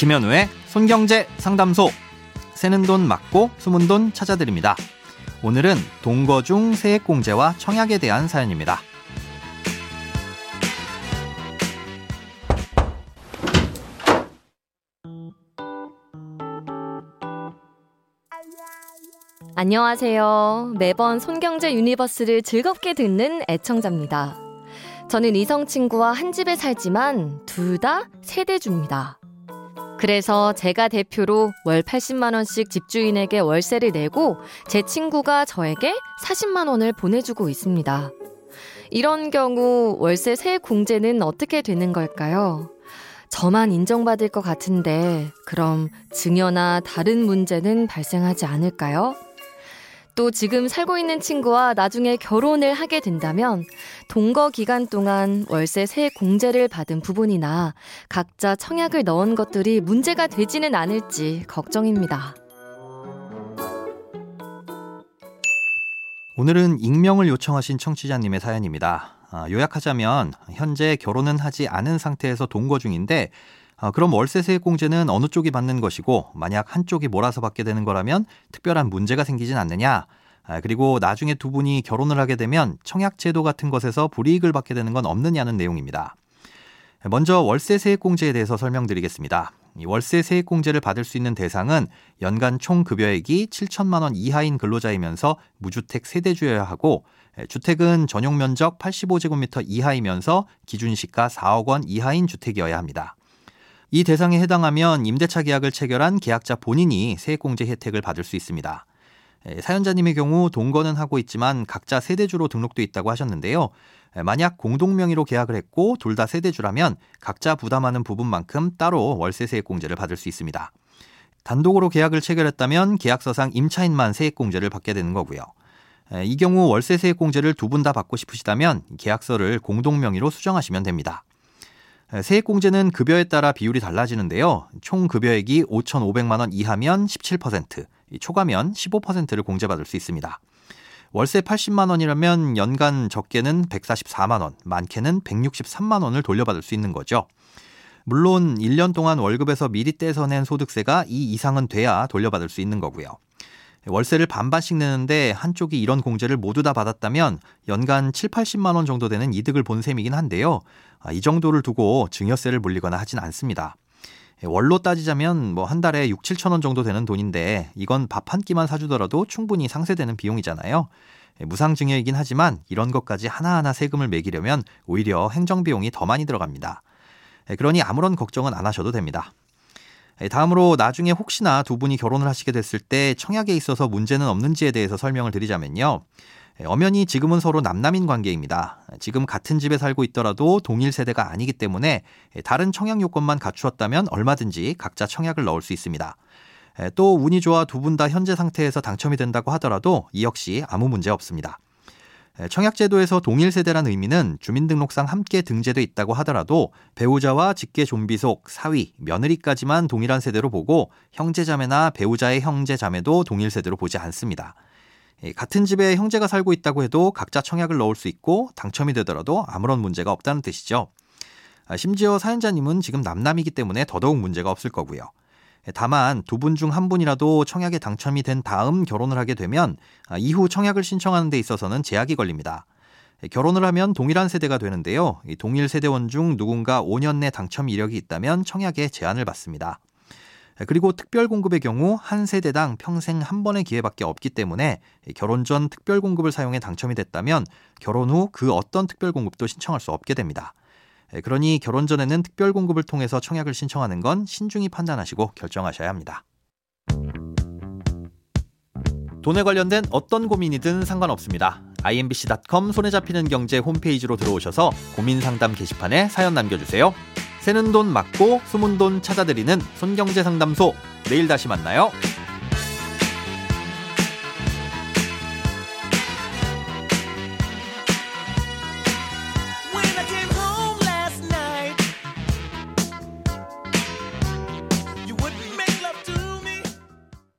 김현우의 손경제 상담소. 새는 돈 맞고 숨은 돈 찾아드립니다. 오늘은 동거중 세액공제와 청약에 대한 사연입니다. 안녕하세요. 매번 손경제 universe를 즐겁게 듣는 애청자입니다. 저는 이성 친구와 한 집에 살지만 둘 다 세대주입니다. 그래서 제가 대표로 월 80만원씩 집주인에게 월세를 내고 제 친구가 저에게 40만원을 보내주고 있습니다. 이런 경우 월세 세액 공제는 어떻게 되는 걸까요? 저만 인정받을 것 같은데, 그럼 증여나 다른 문제는 발생하지 않을까요? 또 지금 살고 있는 친구와 나중에 결혼을 하게 된다면 동거 기간 동안 월세 세액 공제를 받은 부분이나 각자 청약을 넣은 것들이 문제가 되지는 않을지 걱정입니다. 오늘은 익명을 요청하신 청취자님의 사연입니다. 아, 요약하자면 현재 결혼은 하지 않은 상태에서 동거 중인데 아, 그럼 월세 세액 공제는 어느 쪽이 받는 것이고 만약 한쪽이 몰아서 받게 되는 거라면 특별한 문제가 생기진 않느냐? 아, 그리고 나중에 두 분이 결혼을 하게 되면 청약제도 같은 것에서 불이익을 받게 되는 건 없느냐는 내용입니다. 먼저 월세 세액 공제에 대해서 설명드리겠습니다. 월세 세액 공제를 받을 수 있는 대상은 연간 총 급여액이 7천만 원 이하인 근로자이면서 무주택 세대주여야 하고 주택은 전용 면적 85제곱미터 이하이면서 기준 시가 4억 원 이하인 주택이어야 합니다. 이 대상에 해당하면 임대차 계약을 체결한 계약자 본인이 세액공제 혜택을 받을 수 있습니다. 사연자님의 경우 동거는 하고 있지만 각자 세대주로 등록돼 있다고 하셨는데요. 만약 공동 명의로 계약을 했고 둘 다 세대주라면 각자 부담하는 부분만큼 따로 월세 세액공제를 받을 수 있습니다. 단독으로 계약을 체결했다면 계약서상 임차인만 세액공제를 받게 되는 거고요. 이 경우 월세 세액공제를 두 분 다 받고 싶으시다면 계약서를 공동 명의로 수정하시면 됩니다. 세액공제는 급여에 따라 비율이 달라지는데요. 총 급여액이 5,500만 원 이하면 17%, 초과면 15%를 공제받을 수 있습니다. 월세 80만 원이라면 연간 적게는 144만 원, 많게는 163만 원을 돌려받을 수 있는 거죠. 물론 1년 동안 월급에서 미리 떼서 낸 소득세가 이 이상은 돼야 돌려받을 수 있는 거고요. 월세를 반반씩 내는데 한쪽이 이런 공제를 모두 다 받았다면 연간 7, 80만 원 정도 되는 이득을 본 셈이긴 한데요. 아, 이 정도를 두고 증여세를 물리거나 하진 않습니다. 월로 따지자면 뭐 한 달에 6, 7천 원 정도 되는 돈인데 이건 밥 한 끼만 사주더라도 충분히 상쇄되는 비용이잖아요. 무상증여이긴 하지만 이런 것까지 하나하나 세금을 매기려면 오히려 행정비용이 더 많이 들어갑니다. 그러니 아무런 걱정은 안 하셔도 됩니다. 다음으로 나중에 혹시나 두 분이 결혼을 하시게 됐을 때 청약에 있어서 문제는 없는지에 대해서 설명을 드리자면요. 엄연히 지금은 서로 남남인 관계입니다. 지금 같은 집에 살고 있더라도 동일 세대가 아니기 때문에 다른 청약 요건만 갖추었다면 얼마든지 각자 청약을 넣을 수 있습니다. 또 운이 좋아 두 분 다 현재 상태에서 당첨이 된다고 하더라도 이 역시 아무 문제 없습니다. 청약제도에서 동일 세대란 의미는 주민등록상 함께 등재돼 있다고 하더라도 배우자와 직계 좀비 속, 사위, 며느리까지만 동일한 세대로 보고 형제자매나 배우자의 형제자매도 동일 세대로 보지 않습니다. 같은 집에 형제가 살고 있다고 해도 각자 청약을 넣을 수 있고 당첨이 되더라도 아무런 문제가 없다는 뜻이죠. 아, 심지어 사연자님은 지금 남남이기 때문에 더더욱 문제가 없을 거고요. 다만 두 분 중 한 분이라도 청약에 당첨이 된 다음 결혼을 하게 되면 아, 이후 청약을 신청하는 데 있어서는 제약이 걸립니다. 결혼을 하면 동일한 세대가 되는데요. 동일 세대원 중 누군가 5년 내 당첨 이력이 있다면 청약에 제한을 받습니다. 그리고 특별 공급의 경우 한 세대당 평생 한 번의 기회밖에 없기 때문에 결혼 전 특별 공급을 사용해 당첨이 됐다면 결혼 후 그 어떤 특별 공급도 신청할 수 없게 됩니다. 예, 그러니 결혼 전에는 특별 공급을 통해서 청약을 신청하는 건 신중히 판단하시고 결정하셔야 합니다. 돈에 관련된 어떤 고민이든 상관없습니다. imbc.com 손에 잡히는 경제 홈페이지로 들어오셔서 고민 상담 게시판에 사연 남겨주세요. 새는 돈 맞고 숨은 돈 찾아드리는 손경제 상담소. 내일 다시 만나요.